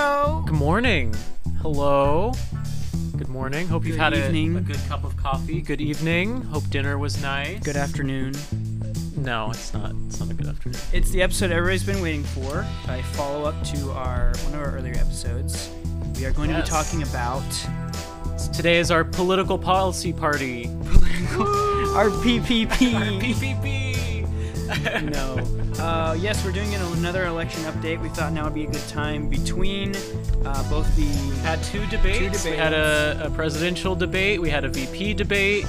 Good morning. Hello. Good morning. Hope you've had a, evening. a good cup of coffee. Good evening. Hope dinner was nice. Good afternoon. No, it's not. It's not a good afternoon. It's the episode everybody's been waiting for. A follow up to our one of our earlier episodes. We are going to be talking about Today is our political policy party. our PPP. PPP. no. Uh, yes, we're doing another election update. We thought now would be a good time between uh, both the had two debates. Two We had a, a presidential debate. We had a VP debate.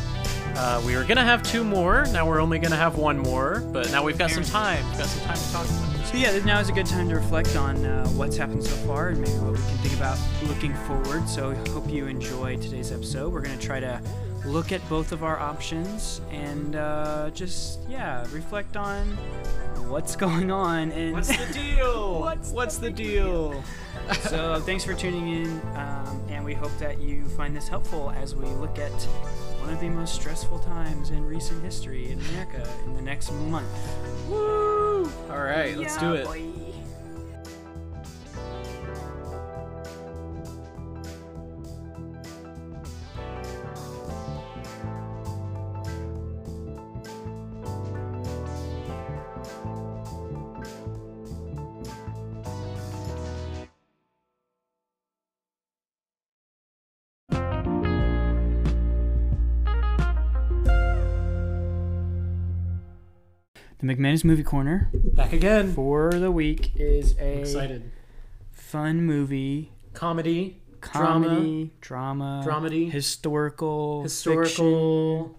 Uh, we were gonna have two more. Now we're only gonna have one more. But now we've got some time. We've got some time to talk about this. So yeah, now is a good time to reflect on uh, what's happened so far and maybe what we can think about looking forward. So I hope you enjoy today's episode. We're gonna try to look at both of our options and uh, just yeah reflect on what's going on and What's the deal? What's the deal? so thanks for tuning in um, and we hope that you find this helpful as we look at one of the most stressful times in recent history in America in the next month. Woo! All right, let's do it. The McManus Movie Corner Back again. for the week is a Excited. fun movie, Comedy, comedy, drama, Dramedy. historical, historical, fiction,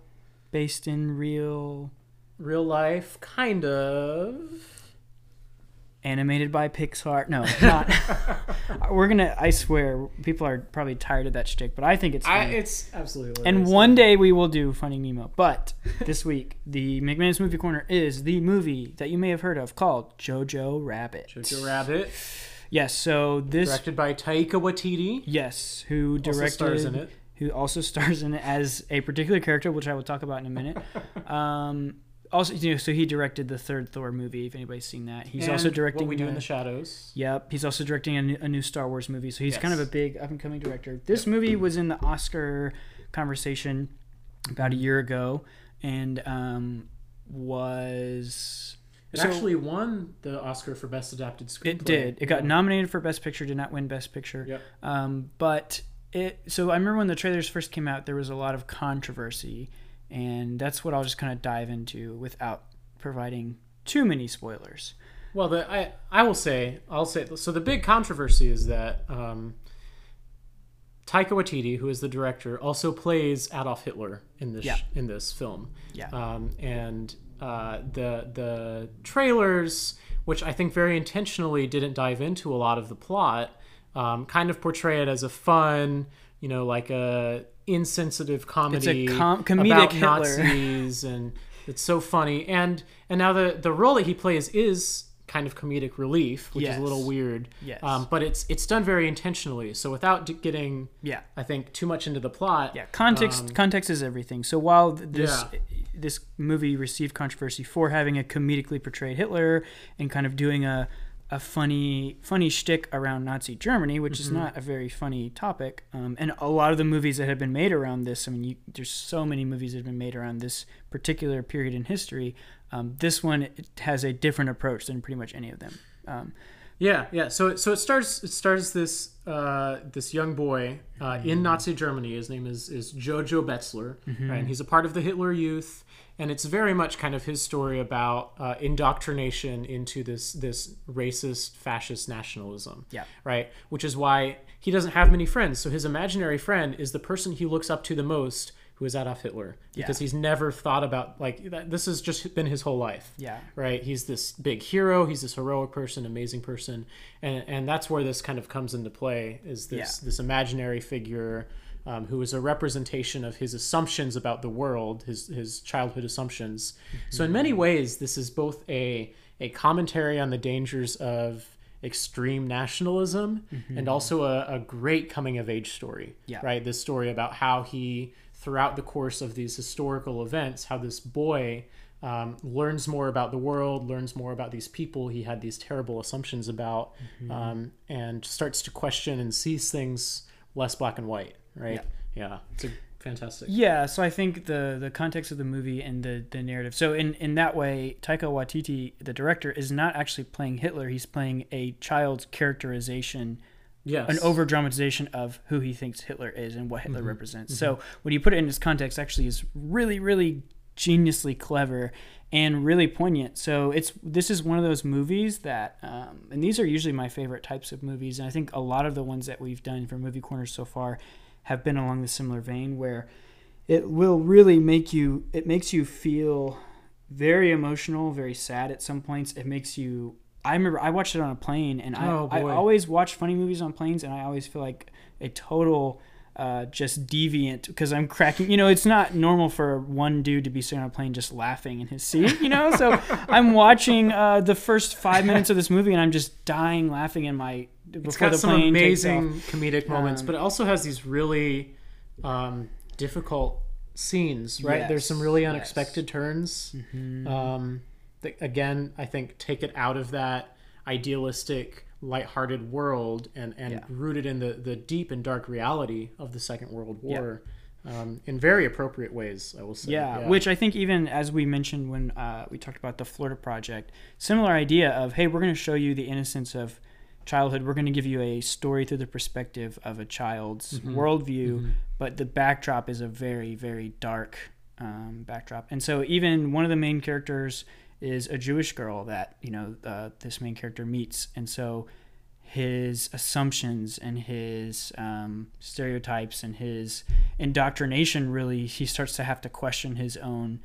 based in real, real life, kind of. Animated by Pixar. No, not. We're gonna. I swear, people are probably tired of that shtick, but I think it's I, it's absolutely. and one day we will do Finding Nemo. But this week, the McManus Movie Corner is the movie that you may have heard of called Jojo Rabbit. Jojo Rabbit, Yes. So this. directed by Taika Waititi, Yes, who directed. also stars in it. who also stars in it as a particular character, which I will talk about in a minute. um, also, you know, so he directed the third Thor movie. If anybody's seen that, he's also directing. What We Do in the- Shadows. Yep, he's also directing a new, a new Star Wars movie. So he's kind of a big up and coming director. This movie was in the Oscar conversation about a year ago, and um, was It so- actually won the Oscar for Best Adapted Screenplay. It did. It got nominated for Best Picture, did not win Best Picture. Yep. Um, but it. So I remember when the trailers first came out, there was a lot of controversy, and that's what I'll just kind of dive into without providing too many spoilers. Well, the, I I will say I'll say so. The big controversy is that um, Taika Waititi, who is the director, also plays Adolf Hitler in this Yeah. in this film. Yeah. Um, and uh, the the trailers, which I think very intentionally didn't dive into a lot of the plot, um, kind of portray it as a fun, you know, like a insensitive comedy com- comedic about Hitler. Nazis, and it's so funny. And and now the the role that he plays is kind of comedic relief, which is a little weird. Yes. Um, but it's it's done very intentionally. So without d- getting, Yeah. I think, too much into the plot. Yeah, context context is everything. So while this Um, Yeah. this movie received controversy for having a comedically portrayed Hitler and kind of doing a a funny funny shtick around Nazi Germany, which is not a very funny topic, um, and a lot of the movies that have been made around this. I mean, you, there's so many movies that have been made around this particular period in history. Um, this one it has a different approach than pretty much any of them. Um, Yeah, yeah. So it- so it starts it stars this uh, this young boy uh, in Nazi Germany. His name is is Jojo Betzler, right? and he's a part of the Hitler Youth, and it's very much kind of his story about uh, indoctrination into this this racist fascist nationalism. Yeah. right. Which is why he doesn't have many friends. So his imaginary friend is the person he looks up to the most. Who is Adolf Hitler? Because Yeah. he's never thought about like that, this has just been his whole life yeah, right? He's this big hero. He's this heroic person, amazing person, and and that's where this kind of comes into play. Is this Yeah. this imaginary figure um, who is a representation of his assumptions about the world, his his childhood assumptions. So in many ways, this is both a a commentary on the dangers of extreme nationalism and also a, a great coming of age story Yeah. right this story about how he throughout the course of these historical events how this boy um, learns more about the world, learns more about these people he had these terrible assumptions about, Mm-hmm. um, and starts to question and sees things less black and white. Right? Yeah, it's a fantastic. Yeah, so I think the the context of the movie and the the narrative. So in in that way, Taika Waititi, the director, is not actually playing Hitler. He's playing a child's characterization, Yes, an over dramatization of who he thinks Hitler is and what Hitler represents. So when you put it in this context, actually is really really geniusly clever and really poignant. So it's this is one of those movies that, um, and these are usually my favorite types of movies. And I think a lot of the ones that we've done for movie corners so far have been along the similar vein where it will really make you it makes you feel very emotional very sad at some points it makes you i remember i watched it on a plane and I, Oh, I boy. always watch funny movies on planes and i always feel like a total uh, just deviant because i'm cracking you know it's not normal for one dude to be sitting on a plane just laughing in his seat you know so i'm watching uh, the first five minutes of this movie and i'm just dying laughing in my before it's got the some plane amazing comedic moments, Um, but it also has these really um, difficult scenes. Right? There's some Yes, really yes. unexpected turns. Um, that again, I think take it out of that idealistic, lighthearted world and and Yeah. rooted in the the deep and dark reality of the Second World War. Um, in very appropriate ways, I will say. Yeah, which I think even as we mentioned when uh, we talked about the Florida Project, similar idea of hey, we're going to show you the innocence of childhood. We're going to give you a story through the perspective of a child's worldview, but the backdrop is a very very dark um, backdrop. And so even one of the main characters is a Jewish girl that you know uh, this main character meets, and so his assumptions and his um, stereotypes and his indoctrination really he starts to have to question his own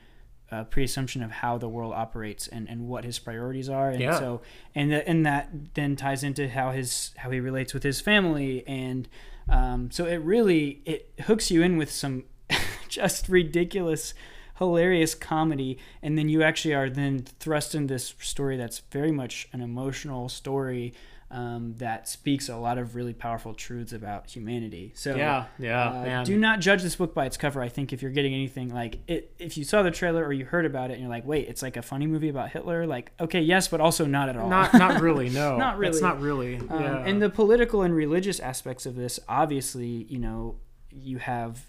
uh, pre-assumption of how the world operates and, and what his priorities are. And Yeah. so and that and that then ties into how his how he relates with his family. And um, so it really it hooks you in with some just ridiculous hilarious comedy and then you actually are then thrust in this story that's very much an emotional story um, that speaks a lot of really powerful truths about humanity so yeah, yeah, uh, do not judge this book by its cover. I think if you're getting anything like it, if you saw the trailer or you heard about it and you're like, wait, it's like a funny movie about Hitler, like okay, yes, but also not at all. not not really. No, Not really. It's not really. Um, yeah. And the political and religious aspects of this, obviously, you know, you have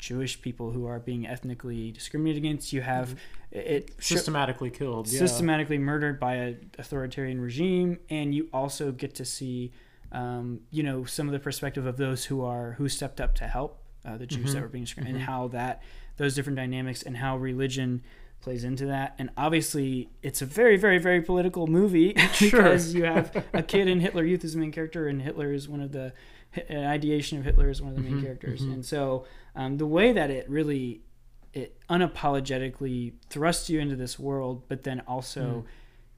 Jewish people who are being ethnically discriminated against. You have mm-hmm. it sho- systematically killed. Yeah. systematically murdered by an authoritarian regime, and you also get to see, um, you know, some of the perspective of those who are who stepped up to help uh, the Jews that mm-hmm. were being discriminated, mm-hmm. and how that those different dynamics and how religion plays into that. And obviously, it's a very, very, very political movie because you have a kid in Hitler Youth as the main character, and Hitler is one of the an ideation of Hitler is one of the main characters, and so um, the way that it really it unapologetically thrusts you into this world, but then also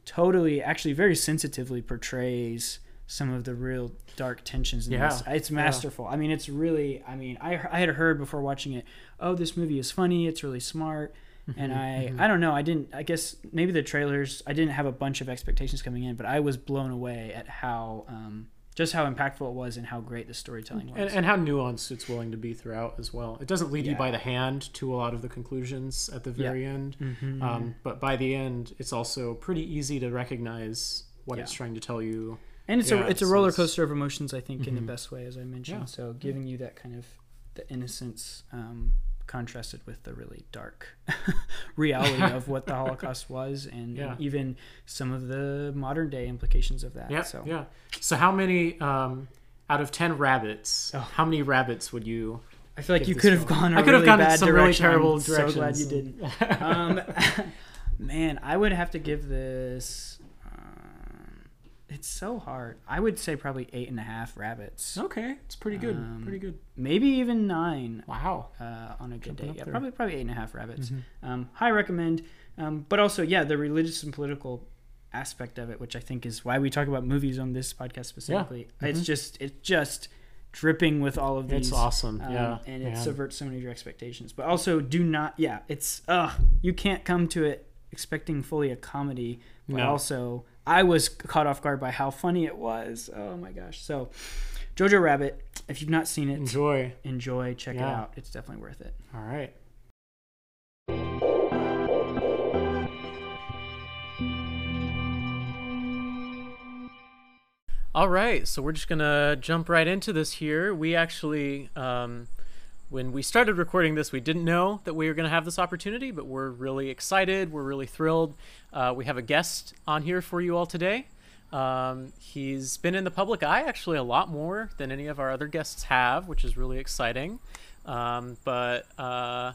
totally, actually, very sensitively portrays some of the real dark tensions in Yeah, this. It's masterful. I mean, it's really. I mean, I I had heard before watching it, oh, this movie is funny. It's really smart. And I, I don't know. I didn't. I guess maybe the trailers. I didn't have a bunch of expectations coming in, but I was blown away at how, um, just how impactful it was and how great the storytelling was. and, and how nuanced it's willing to be throughout as well. It doesn't lead you by the hand to a lot of the conclusions at the very end, Mm-hmm. um, but by the end, it's also pretty easy to recognize what it's trying to tell you. And it's Yeah, a it's a roller coaster of emotions, I think, in the best way, as I mentioned. Yeah. So giving you that kind of the innocence um, contrasted with the really dark reality of what the Holocaust was, and, Yeah. and even some of the modern day implications of that. Yeah, so yeah. So how many um, out of ten rabbits? Oh. How many rabbits would you? I feel like you could have gone. I could have gone some really direction. terrible I'm So glad you didn't. um, man, I would have to give this. It's so hard. I would say probably eight and a half rabbits. Okay, it's pretty good. Um, pretty good. Maybe even nine. Wow. uh, on a good Jumping day. Yeah, probably probably eight and a half rabbits. Mm-hmm. Um, high recommend, um, but also yeah, the religious and political aspect of it, which I think is why we talk about movies on this podcast specifically. Yeah, It's just it's just dripping with all of these. Mm-hmm. It's awesome. um, yeah. and it man. subverts so many of your expectations. But also, do not. Yeah, it's uh you can't come to it expecting fully a comedy, but no. also I was caught off guard by how funny it was. Oh my gosh! So, Jojo Rabbit, if you've not seen it, enjoy, enjoy, check yeah. it out. It's definitely worth it. All right. All right, so we're just gonna jump right into this here. We actually um, when we started recording this, we didn't know that we were gonna have this opportunity, but we're really excited. We're really thrilled. Uh, we have a guest on here for you all today. Um, he's been in the public eye actually a lot more than any of our other guests have, which is really exciting. Um, but uh,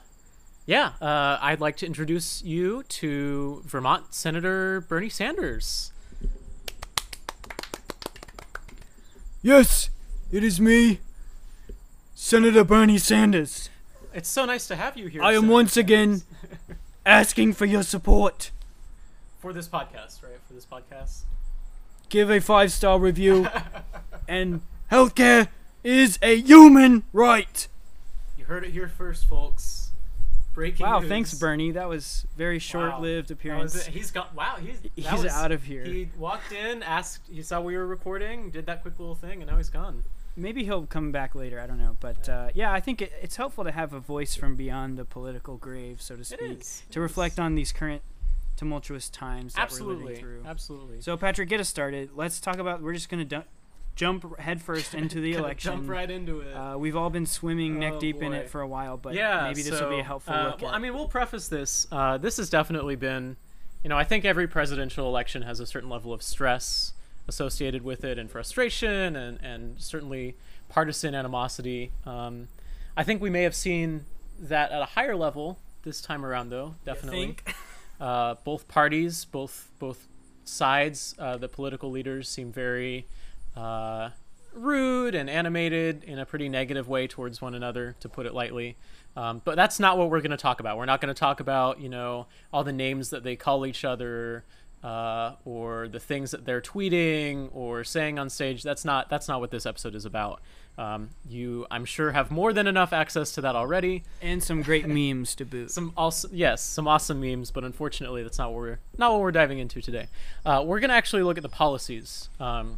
yeah, uh, I'd like to introduce you to Vermont Senator Bernie Sanders. Yes, it is me, Senator Bernie Sanders. It's so nice to have you here. I am Senator once again asking for your support. for this podcast, right? For this podcast. Give a five star review. and healthcare is a human right. You heard it here first, folks. Breaking Wow, news. thanks, Bernie. That was very short-lived was appearance. He's got. Wow, he's He's was- out of here. He walked in, asked. He saw we were recording, did that quick little thing, and now he's gone. Maybe he'll come back later. I don't know, but uh, yeah, I think it, it's helpful to have a voice from beyond the political grave, so to speak, is to reflect is. on these current tumultuous times that we're Absolutely, living through. absolutely. So, Patrick, get us started. Let's talk about. We're just gonna du- jump headfirst into the election. Jump right into it. Uh, we've all been swimming neck Oh, deep in it for a while, but yeah, maybe this will be a helpful uh, look. Well, I mean, we'll preface this. Uh, this has definitely been, you know, I think every presidential election has a certain level of stress associated with it, and frustration, and and certainly partisan animosity. Um, I think we may have seen that at a higher level this time around, though. Definitely, uh, both parties, both both sides, uh, the political leaders seem very uh, rude and animated in a pretty negative way towards one another, to put it lightly. Um, but that's not what we're going to talk about. We're not going to talk about you know all the names that they call each other. Uh, or the things that they're tweeting or saying on stage. That's not that's not what this episode is about. Um, you, I'm sure, have more than enough access to that already and some great memes to boot. some also yes some awesome memes but unfortunately that's not what we're not what we're diving into today uh, we're going to actually look at the policies um,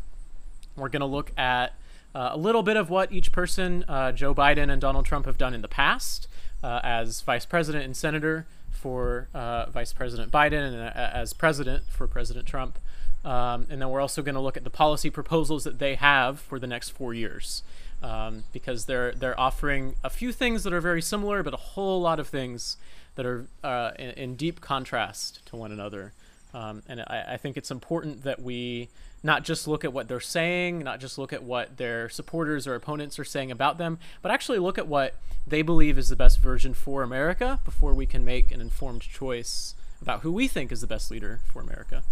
we're going to look at uh, a little bit of what each person uh, joe biden and donald trump have done in the past uh, as vice president and senator for uh, vice president biden and uh, as president for president trump um, and then we're also going to look at the policy proposals that they have for the next four years um, because they're they're offering a few things that are very similar, but a whole lot of things that are uh, in, in deep contrast to one another. Um, and I, I think it's important that we not just look at what they're saying, not just look at what their supporters or opponents are saying about them, but actually look at what they believe is the best version for America before we can make an informed choice about who we think is the best leader for America.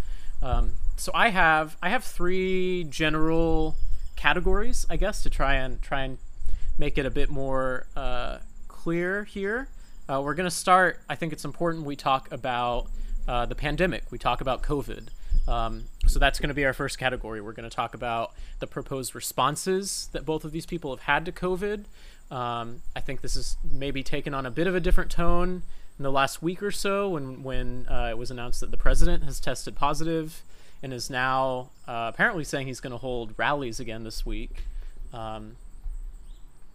Um, so I have I have three general categories, I guess, to try and try and make it a bit more uh, clear here. Uh, we're going to start. I think it's important we talk about uh, the pandemic. We talk about COVID. Um, so that's going to be our first category. We're going to talk about the proposed responses that both of these people have had to COVID. Um, I think this is maybe taken on a bit of a different tone in the last week or so when when uh, it was announced that the president has tested positive and is now uh, apparently saying he's going to hold rallies again this week. Um,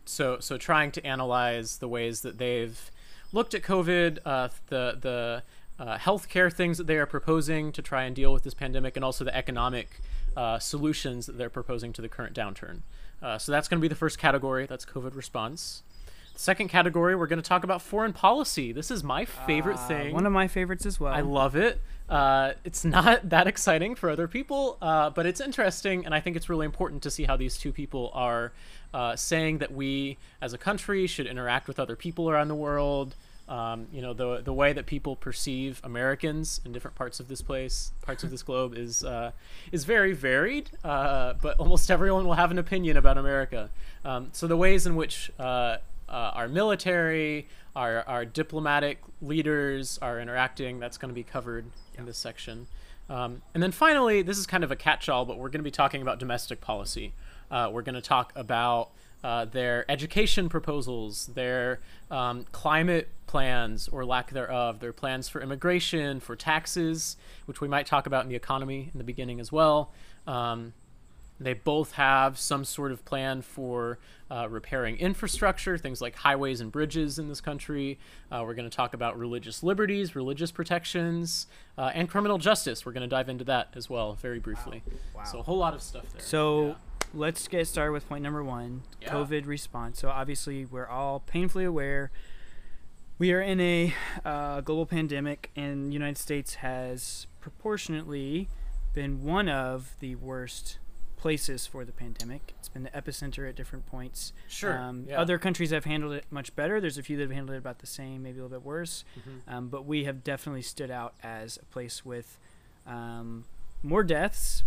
so so trying to analyze the ways that they've looked at COVID, uh, the the uh, healthcare things that they are proposing to try and deal with this pandemic, and also the economic uh, solutions that they're proposing to the current downturn. Uh, so that's going to be the first category. That's COVID response. The second category, we're going to talk about foreign policy. This is my favorite Uh, thing. One of my favorites as well. I love it. Uh, it's not that exciting for other people, uh, but it's interesting, and I think it's really important to see how these two people are uh, saying that we, as a country, should interact with other people around the world. Um, you know, the the way that people perceive Americans in different parts of this place, parts of this globe, is uh, is very varied. Uh, but almost everyone will have an opinion about America. Um, so the ways in which uh, uh, our military, our, our diplomatic leaders are interacting. That's going to be covered in this section. Um, and then finally, this is kind of a catch all, but we're going to be talking about domestic policy. Uh, we're going to talk about uh, their education proposals, their um, climate plans or lack thereof, their plans for immigration, for taxes, which we might talk about in the economy in the beginning as well. Um, They both have some sort of plan for uh, repairing infrastructure, things like highways and bridges in this country. Uh, we're going to talk about religious liberties, religious protections, uh, and criminal justice. We're going to dive into that as well, very briefly. Wow. So, a whole lot of stuff there. So Yeah. Let's get started with point number one Yeah. COVID response. So, obviously, we're all painfully aware we are in a uh, global pandemic, and the United States has proportionately been one of the worst places for the pandemic. It's been the epicenter at different points. Sure. Um, yeah. Other countries have handled it much better. There's a few that have handled it about the same, maybe a little bit worse. Mhm. Um, but we have definitely stood out as a place with um, more deaths,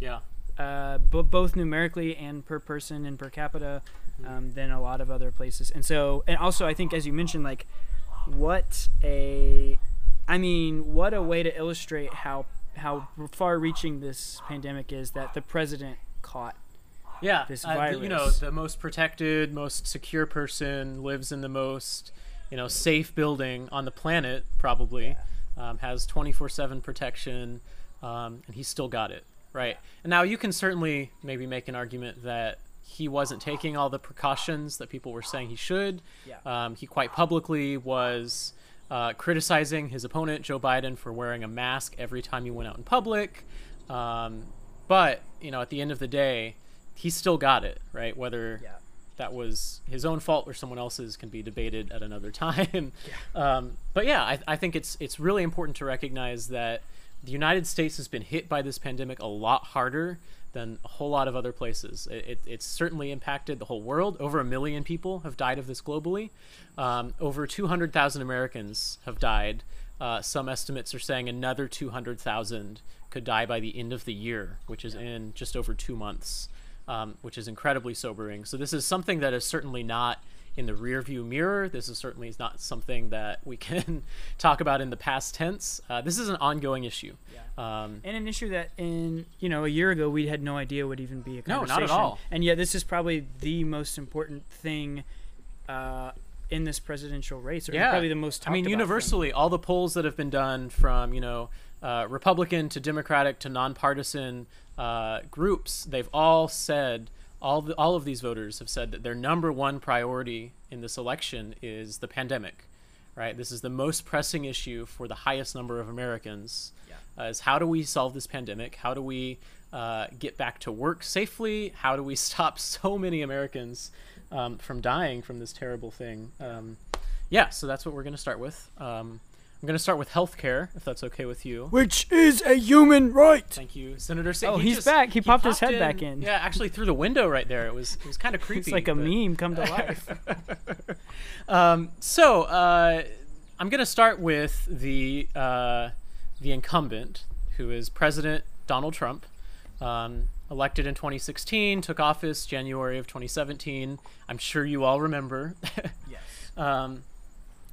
Yeah. Uh, b- both numerically and per person and per capita Mm-hmm. um, than a lot of other places. And so, and also, I think as you mentioned, like, what a, I mean, what a way to illustrate how how far-reaching this pandemic is that the president caught. Yeah, this uh, the- you know, the most protected, most secure person lives in the most, you know, safe building on the planet. Probably um, has twenty four seven protection, um, and he still got it right. And now you can certainly maybe make an argument that he wasn't taking all the precautions that people were saying he should. Yeah. Um, he quite publicly was uh, criticizing his opponent Joe Biden for wearing a mask every time he went out in public. Um, but you know, at the end of the day, he still got it right. Whether Yeah. that was his own fault or someone else's can be debated at another time. Um, but yeah, I, I think it's it's really important to recognize that the United States has been hit by this pandemic a lot harder than a whole lot of other places. It, it, it's certainly impacted the whole world. Over a million people have died of this globally. Um, over 200,000 Americans have died. Uh, some estimates are saying another 200,000 could die by the end of the year, which is in just over two months, um, which is incredibly sobering. So this is something that is certainly not in the rearview mirror. This is certainly not something that we can talk about in the past tense. Uh, this is an ongoing issue. Um, And an issue that in you know a year ago we had no idea would even be a conversation. No, not at all. And yet this is probably the most important thing uh, in this presidential race, or yeah, probably the most. I mean, about thing. universally, all the polls that have been done from you know uh, Republican to Democratic to nonpartisan uh, groups, they've all said all the, all of these voters have said that their number one priority in this election is the pandemic. Right, this is the most pressing issue for the highest number of Americans. Uh, is how do we solve this pandemic? How do we uh, get back to work safely? How do we stop so many Americans um, from dying from this terrible thing? Um, yeah, so that's what we're going to start with. Um, I'm going to start with healthcare, if that's okay with you. Which is a human right. Thank you, Senator. Sa- Oh, he he's just- back. He popped his head back in. Yeah, actually through the window right there. It was it was kind of creepy. It's like a but- meme come to life. Um, so uh, I'm going to start with the uh, the incumbent, who is President Donald Trump, um, elected in 2016, took office January of 2017. I'm sure you all remember. yes. Um,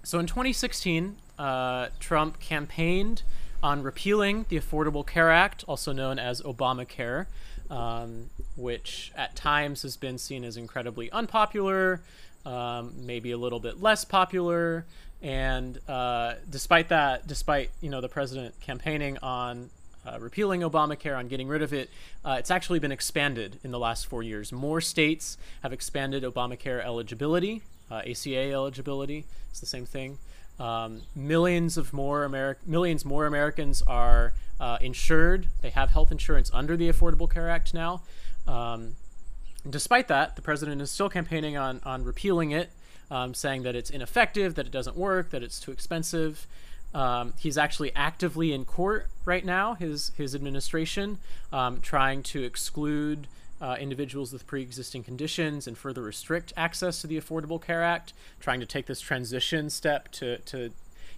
so in 2016, uh, Trump campaigned on repealing the Affordable Care Act, also known as Obamacare, um, which at times has been seen as incredibly unpopular, um, maybe a little bit less popular. And uh, despite that, despite you know the president campaigning on uh, repealing Obamacare, on getting rid of it, uh, it's actually been expanded in the last four years. More states have expanded Obamacare eligibility, uh, ACA eligibility. It's the same thing. Um, millions of more Ameri- millions more Americans are uh, insured. They have health insurance under the Affordable Care Act now. Um, despite that, the president is still campaigning on on repealing it, um, saying that it's ineffective, that it doesn't work, that it's too expensive. Um, he's actually actively in court right now. His his administration um, trying to exclude uh, individuals with pre-existing conditions and further restrict access to the Affordable Care Act. Trying to take this transition step to to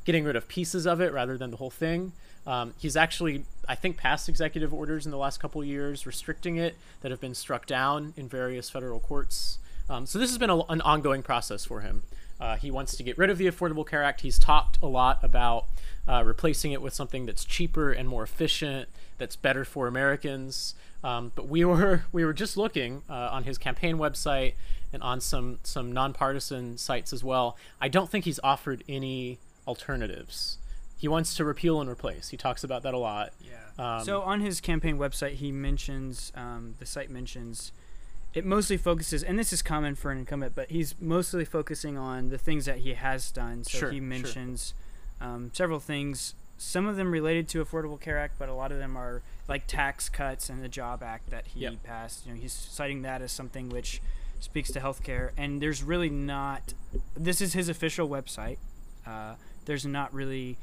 getting rid of pieces of it rather than the whole thing. Um, he's actually, I think, passed executive orders in the last couple years restricting it that have been struck down in various federal courts. Um, so this has been a, an ongoing process for him. Uh, he wants to get rid of the Affordable Care Act. He's talked a lot about uh, replacing it with something that's cheaper and more efficient, that's better for Americans. Um, but we were we were just looking uh, on his campaign website and on some some nonpartisan sites as well. I don't think he's offered any alternatives he wants to repeal and replace. He talks about that a lot. Yeah. Um, so on his campaign website, he mentions um, the site mentions it mostly focuses, and this is common for an incumbent, but he's mostly focusing on the things that he has done. So Sure, he sure. mentions um, several things. Some of them related to Affordable Care Act, but a lot of them are like tax cuts and the Job Act that he Yep. passed. You know, he's citing that as something which speaks to healthcare, and there's really not. This is his official website. Uh, there's not really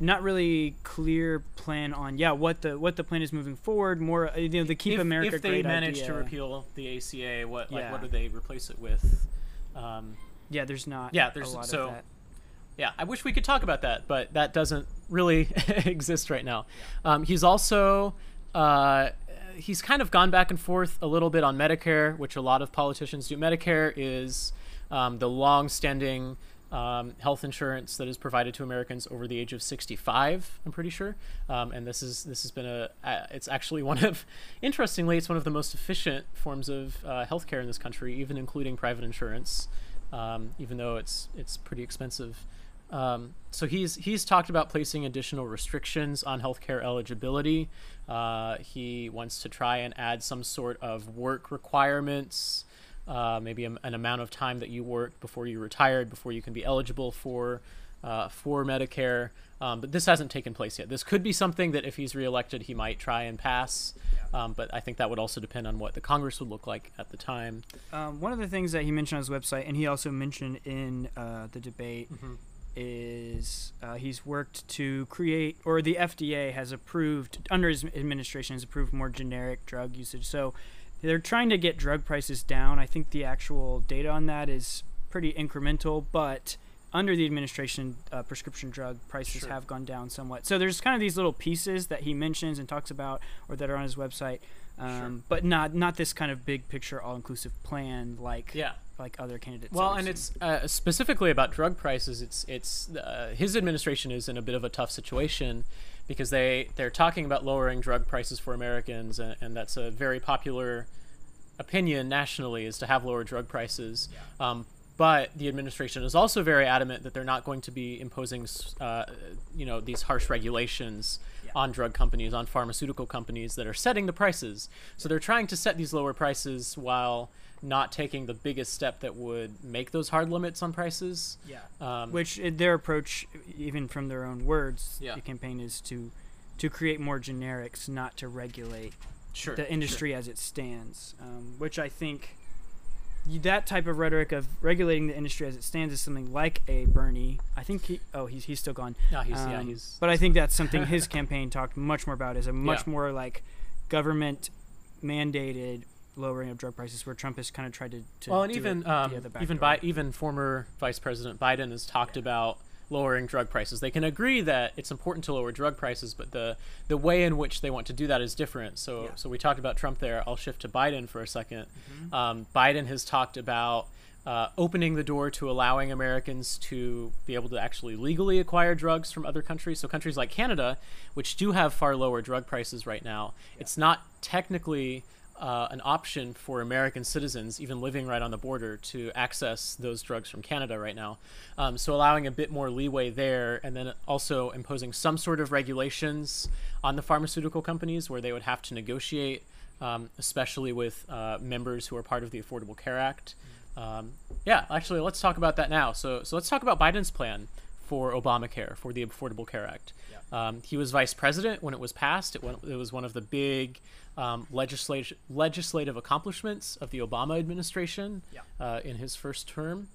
not really clear plan on yeah what the what the plan is moving forward more uh, you know the keep if, america if they great manage idea. to repeal the ACA, what like Yeah. what do they replace it with? Um, yeah there's not Yeah, there's- a lot so- of that Yeah, I wish we could talk about that, but that doesn't really exist right now. Um, he's also uh, he's kind of gone back and forth a little bit on Medicare, which a lot of politicians do. Medicare is um, the long-standing um, health insurance that is provided to Americans over the age of 65. I'm pretty sure, um, and this is this has been a uh, it's actually one of interestingly it's one of the most efficient forms of uh, healthcare in this country, even including private insurance. Um, even though it's it's pretty expensive. Um, so he's he's talked about placing additional restrictions on healthcare eligibility. Uh, he wants to try and add some sort of work requirements, uh, maybe a, an amount of time that you worked before you retired before you can be eligible for uh, for Medicare. Um, but this hasn't taken place yet. This could be something that if he's reelected, he might try and pass. Um, but I think that would also depend on what the Congress would look like at the time. um, one of the things that he mentioned on his website and he also mentioned in uh, the debate Mhm. Is uh, he's worked to create or the fda has approved under his administration has approved more generic drug usage so they're trying to get drug prices down i think the actual data on that is pretty incremental but under the administration uh, prescription drug prices Sure. have gone down somewhat so there's kind of these little pieces that he mentions and talks about or that are on his website um, but not not this kind of big picture all-inclusive plan like Yeah. Like other candidates Well, and seen. it's uh, specifically about drug prices. It's it's uh, his administration is in a bit of a tough situation because they they're talking about lowering drug prices for Americans, and, and that's a very popular opinion nationally is to have lower drug prices. Um, but the administration is also very adamant that they're not going to be imposing, uh, you know, these harsh regulations on drug companies, on pharmaceutical companies that are setting the prices. So they're trying to set these lower prices while not taking the biggest step that would make those hard limits on prices. yeah Um, which uh, their approach even from their own words Yeah. the campaign is to to create more generics not to regulate sure, the industry as it stands um, which i think that type of rhetoric of regulating the industry as it stands is something like a bernie i think he oh he's, he's still gone No, he's, yeah, Um, he's. but i think that's something his campaign talked much more about is a much Yeah. more like government mandated lowering of drug prices where trump has kind of tried to, to well, and even it um, via the back even by even former Vice President Biden has talked about lowering drug prices. They can agree that it's important to lower drug prices, but the the way in which they want to do that is different. So Yeah. so we talked about Trump there. I'll shift to Biden for a 2nd Mm-hmm. Um, Biden has talked about. Uh, opening the door to allowing Americans to be able to actually legally acquire drugs from other countries. So, countries like Canada, which do have far lower drug prices right now, it's not technically uh, an option for American citizens, even living right on the border, to access those drugs from Canada right now. Um, so allowing a bit more leeway there, and then also imposing some sort of regulations on the pharmaceutical companies where they would have to negotiate, um, especially with uh, members who are part of the Affordable Care Act. Um, yeah, actually, let's talk about that now. So, so let's talk about Biden's plan for Obamacare, for the Affordable Care Act. Um, he was vice president when it was passed. It, went, it was one of the big um, legislative legislative accomplishments of the Obama administration Yeah. uh, in his first term.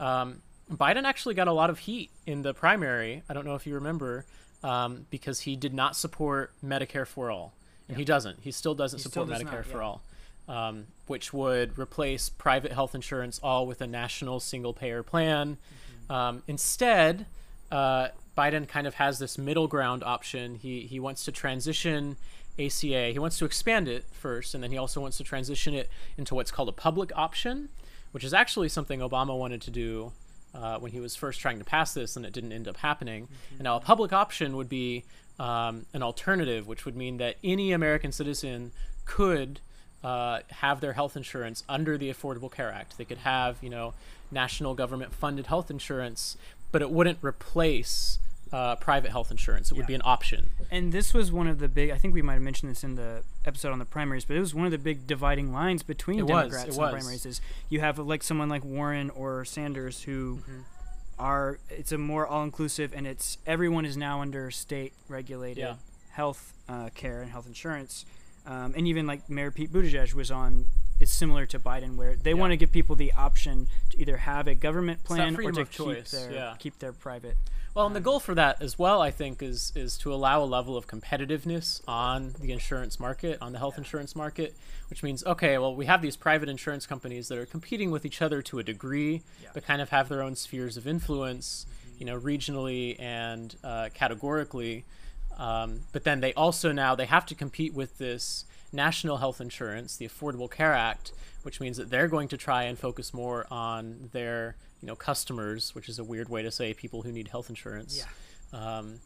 Um, Biden actually got a lot of heat in the primary. I don't know if you remember, um, because he did not support Medicare for all, and he doesn't. He still doesn't He support still does Medicare not, for yeah. all, um, which would replace private health insurance all with a national single payer plan. Mm-hmm. Um, instead, uh, Biden kind of has this middle ground option. He he wants to transition ACA. He wants to expand it first, and then he also wants to transition it into what's called a public option, which is actually something Obama wanted to do uh, when he was first trying to pass this, and it didn't end up happening. And now a public option would be um, an alternative, which would mean that any American citizen could uh, have their health insurance under the Affordable Care Act. They could have, you know, national government funded health insurance, but it wouldn't replace uh, private health insurance. It would Yeah. be an option. And this was one of the big. I think we might have mentioned this in the episode on the primaries, but it was one of the big dividing lines between It was, Democrats it and was. primaries. Is you have like someone like Warren or Sanders who Mm-hmm. are. It's a more all-inclusive, and it's everyone is now under state-regulated Yeah. health uh, care and health insurance. Um, and even like Mayor Pete Buttigieg was on. It's similar to Biden, where they Yeah. want to give people the option to either have a government plan or to keep their yeah. keep their private. Well, and the goal for that as well, I think, is is to allow a level of competitiveness on the insurance market, on the health insurance market, which means okay, well, we have these private insurance companies that are competing with each other to a degree, but kind of have their own spheres of influence, you know, regionally and uh, categorically. Um, but then they also now they have to compete with this national health insurance, the Affordable Care Act, which means that they're going to try and focus more on their you know customers, which is a weird way to say people who need health insurance. Um,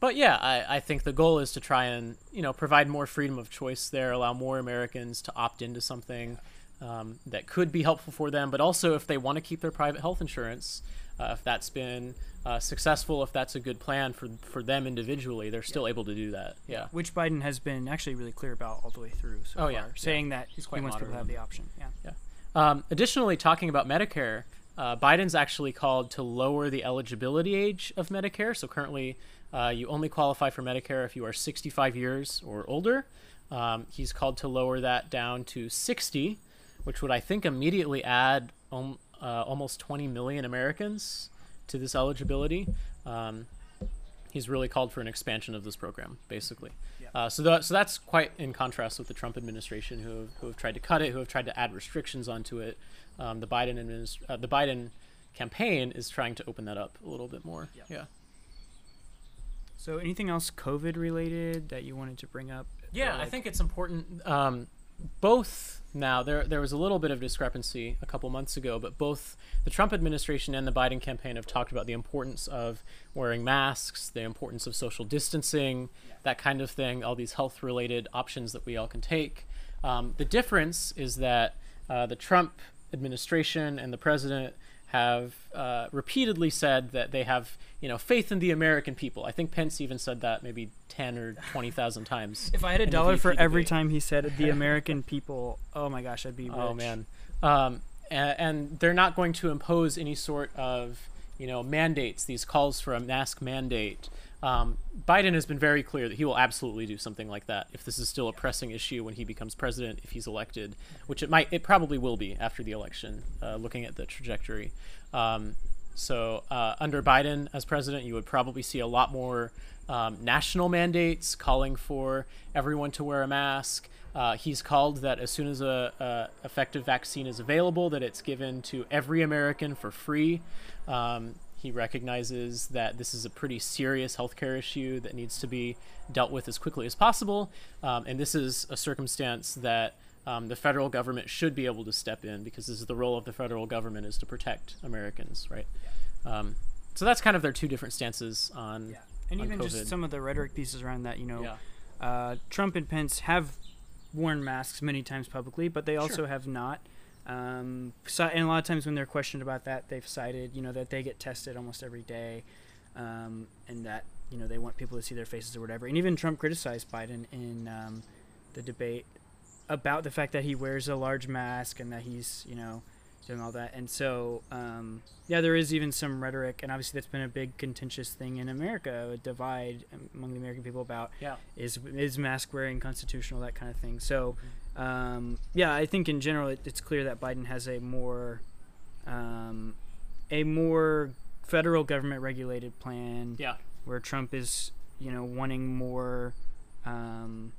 but yeah, I, I think the goal is to try and you know provide more freedom of choice there, allow more Americans to opt into something um, that could be helpful for them, but also if they want to keep their private health insurance, uh, if that's been uh, successful, if that's a good plan for for them individually, they're still able to do that. Yeah. which Biden has been actually really clear about all the way through. So Oh, far, yeah, saying that He's he wants people to have the option. Yeah. Um, additionally, talking about Medicare, uh, Biden's actually called to lower the eligibility age of Medicare. So currently, uh, you only qualify for Medicare if you are 65 years or older. Um, he's called to lower that down to 60, which would, I think, immediately add uh, almost 20 million Americans to this eligibility. Um, he's really called for an expansion of this program, basically. Yeah. Uh, so, that, so that's quite in contrast with the Trump administration, who have, who have tried to cut it, who have tried to add restrictions onto it. Um, the Biden administ- uh, the Biden campaign is trying to open that up a little bit more. Yeah. So, anything else COVID related that you wanted to bring up? Yeah, Or, I think it's important. Um, both now there there was a little bit of discrepancy a couple months ago, but both the Trump administration and the Biden campaign have talked about the importance of wearing masks, the importance of social distancing, that kind of thing, all these health related options that we all can take. Um, the difference is that uh, the Trump administration and the president have uh, repeatedly said that they have you know faith in the American people. I think Pence even said that maybe ten or twenty thousand times. If I had a dollar for every time he said the American people, oh my gosh, I'd be rich. Oh man, um, and, and they're not going to impose any sort of you know mandates. These calls for a mask mandate. Um, Biden has been very clear that he will absolutely do something like that if this is still a pressing issue when he becomes president, if he's elected, which it might, it probably will be after the election, uh, looking at the trajectory. Um, so uh, under Biden as president, you would probably see a lot more um, national mandates calling for everyone to wear a mask. Uh, he's called that as soon as a, a effective vaccine is available, that it's given to every American for free. Um, he recognizes that this is a pretty serious healthcare issue that needs to be dealt with as quickly as possible, um, and this is a circumstance that um, the federal government should be able to step in because this is the role of the federal government is to protect Americans, right? Um, so that's kind of their two different stances on. Yeah. And on even COVID. just some of the rhetoric pieces around that, you know, Yeah. uh, Trump and Pence have worn masks many times publicly, but they also have not. Um, so, and a lot of times when they're questioned about that, they've cited, you know, that they get tested almost every day, um, and that you know they want people to see their faces or whatever. And even Trump criticized Biden in um, the debate about the fact that he wears a large mask and that he's, you know, doing all that. And so, um, yeah, there is even some rhetoric, and obviously that's been a big contentious thing in America, a divide among the American people about Yeah. is is mask wearing constitutional, that kind of thing. So, um, yeah, I think in general it, it's clear that Biden has a more um, a more federal government regulated plan Yeah. where Trump is, you know, wanting more, um,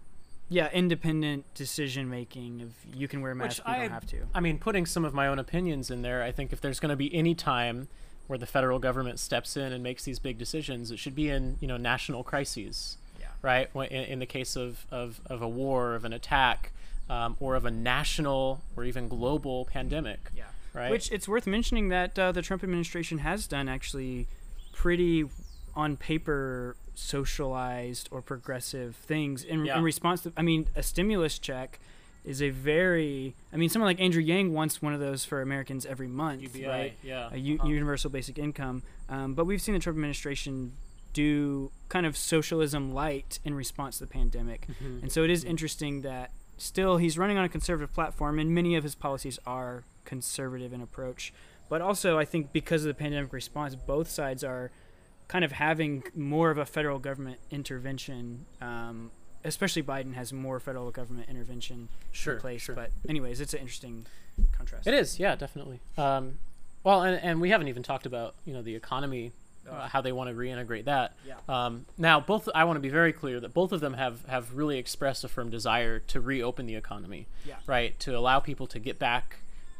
yeah, independent decision making. If you can wear a Which you I- don't have to. I mean, putting some of my own opinions in there, I think if there's going to be any time where the federal government steps in and makes these big decisions, it should be in you know national crises, Yeah. right? In, in the case of, of, of a war, of an attack, um, or of a national or even global pandemic, Yeah. right? Which it's worth mentioning that uh, the Trump administration has done actually pretty on paper socialized or progressive things in, Yeah. in response to I mean a stimulus check is a very I mean someone like Andrew Yang wants one of those for Americans every month UBI, right yeah, a u- uh-huh. universal basic income um, but we've seen the Trump administration do kind of socialism light in response to the pandemic. Mm-hmm. And so it is interesting that still he's running on a conservative platform, and many of his policies are conservative in approach. But also, I think because of the pandemic response, both sides are kind of having more of a federal government intervention. Um, especially Biden has more federal government intervention Sure, in place. sure. But anyways, it's an interesting contrast. It is, yeah, definitely. Um, well, and, and we haven't even talked about you know the economy, uh, how they want to reintegrate that. Yeah. Um, now, both I want to be very clear that both of them have have really expressed a firm desire to reopen the economy. Yeah. Right. To allow people to get back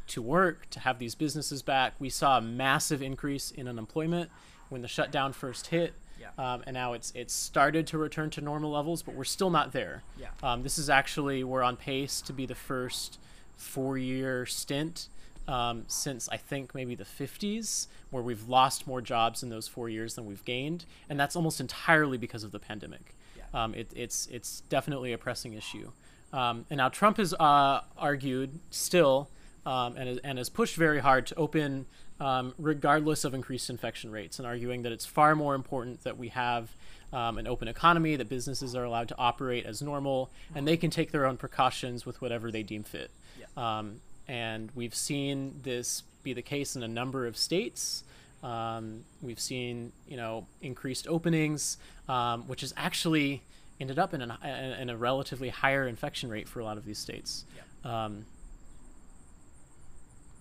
to work, to have these businesses back. We saw a massive increase in unemployment when the shutdown first hit. Yeah. Um, and now it's it's started to return to normal levels, but we're still not there. Yeah. Um, this is actually we're on pace to be the first four-year stint um, since I think maybe the 50s, where we've lost more jobs in those four years than we've gained, and that's almost entirely because of the pandemic. Yeah. Um, it, it's it's definitely a pressing issue. Um, and now Trump has uh, argued still um, and, has- and has pushed very hard to open um, regardless of increased infection rates, and arguing that it's far more important that we have um, an open economy, that businesses are allowed to operate as normal, and they can take their own precautions with whatever they deem fit. Um, and we've seen this be the case in a number of states. Um, we've seen, you know, increased openings, um, which has actually ended up in, an, in a relatively higher infection rate for a lot of these states. Um,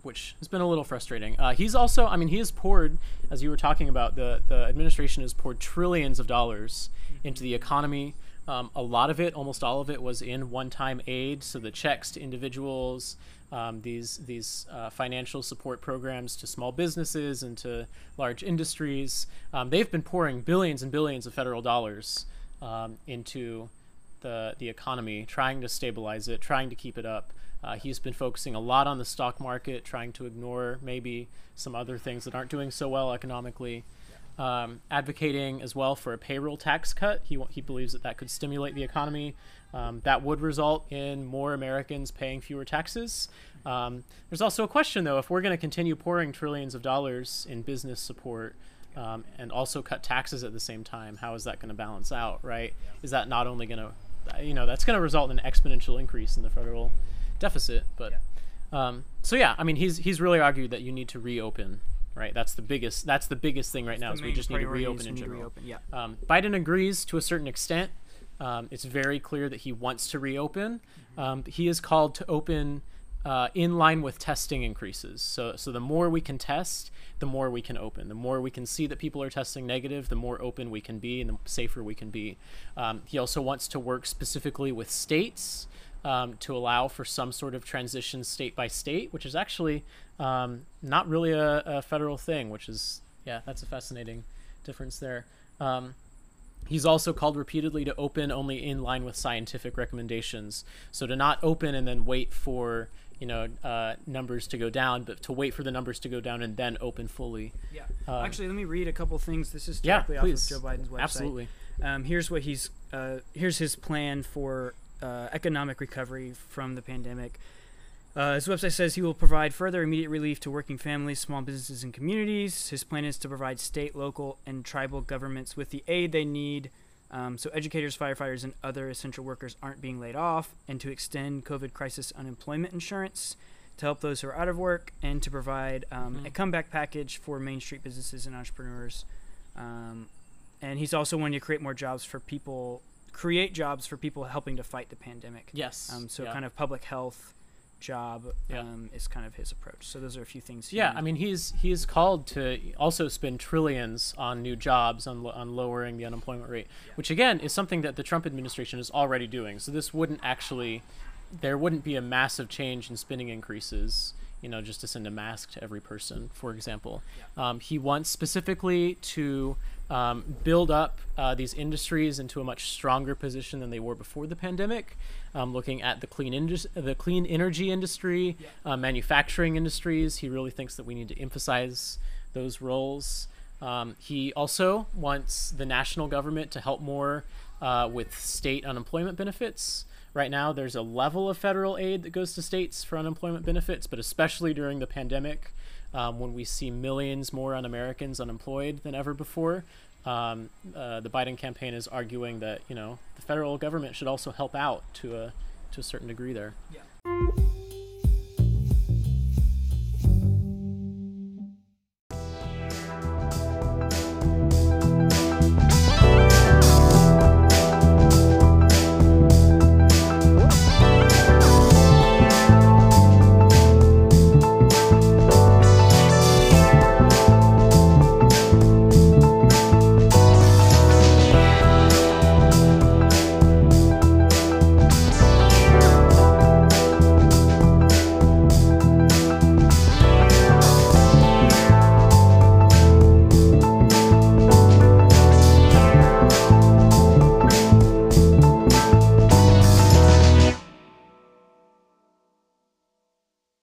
which has been a little frustrating. Uh, he's also, I mean, he has poured, as you were talking about, the, the administration has poured trillions of dollars into the economy. Um, a lot of it, almost all of it, was in one-time aid. So the checks to individuals, um, these these uh, financial support programs to small businesses and to large industries. Um, they've been pouring billions and billions of federal dollars um, into the the economy, trying to stabilize it, trying to keep it up. Uh, he's been focusing a lot on the stock market, trying to ignore maybe some other things that aren't doing so well economically. Um, advocating as well for a payroll tax cut. He he believes that that could stimulate the economy. Um, that would result in more Americans paying fewer taxes. Um, there's also a question though: if we're going to continue pouring trillions of dollars in business support um, and also cut taxes at the same time, how is that going to balance out? Right? Is that not only going to, you know, that's going to result in an exponential increase in the federal deficit? But um, so yeah, I mean, he's he's really argued that you need to reopen. Right, that's the biggest. That's the biggest thing right now. Is we just need to reopen in general. reopen, yeah. Um, Biden agrees to a certain extent. Um, it's very clear that he wants to reopen. Um, he is called to open uh, in line with testing increases. So, so the more we can test, the more we can open. The more we can see that people are testing negative, the more open we can be and the safer we can be. Um, he also wants to work specifically with states um, to allow for some sort of transition state by state, which is actually um, not really a, a federal thing, which is, yeah, that's a fascinating difference there. Um, He's also called repeatedly to open only in line with scientific recommendations. So to not open and then wait for you know uh, numbers to go down, but to wait for the numbers to go down and then open fully. Yeah. Um, Actually, let me read a couple things. This is directly please. off of Joe Biden's website. Absolutely. Um, here's what he's. Uh, here's his plan for uh, economic recovery from the pandemic. Uh, his website says he will provide further immediate relief to working families, small businesses, and communities. His plan is to provide state, local, and tribal governments with the aid they need um, so educators, firefighters, and other essential workers aren't being laid off, and to extend COVID crisis unemployment insurance to help those who are out of work, and to provide um, Mhm. a comeback package for Main Street businesses and entrepreneurs. Um, and he's also wanting to create more jobs for people, create jobs for people helping to fight the pandemic. Yes. Um, so yeah. kind of public health job Yeah. um, is kind of his approach. So those are a few things. Yeah, I mean he's he's called to also spend trillions on new jobs on on lowering the unemployment rate, which again is something that the Trump administration is already doing. So this wouldn't actually there wouldn't be a massive change in spending increases, you know, just to send a mask to every person, for example. Um, he wants specifically to um, build up uh, these industries into a much stronger position than they were before the pandemic. Um, looking at the clean indus- the clean energy industry, uh, manufacturing industries, he really thinks that we need to emphasize those roles. Um, he also wants the national government to help more uh, with state unemployment benefits. Right now, there's a level of federal aid that goes to states for unemployment benefits, but especially during the pandemic, um, when we see millions more on Americans unemployed than ever before. Um, uh, the Biden campaign is arguing that you know the federal government should also help out to a to a certain degree there. Yeah.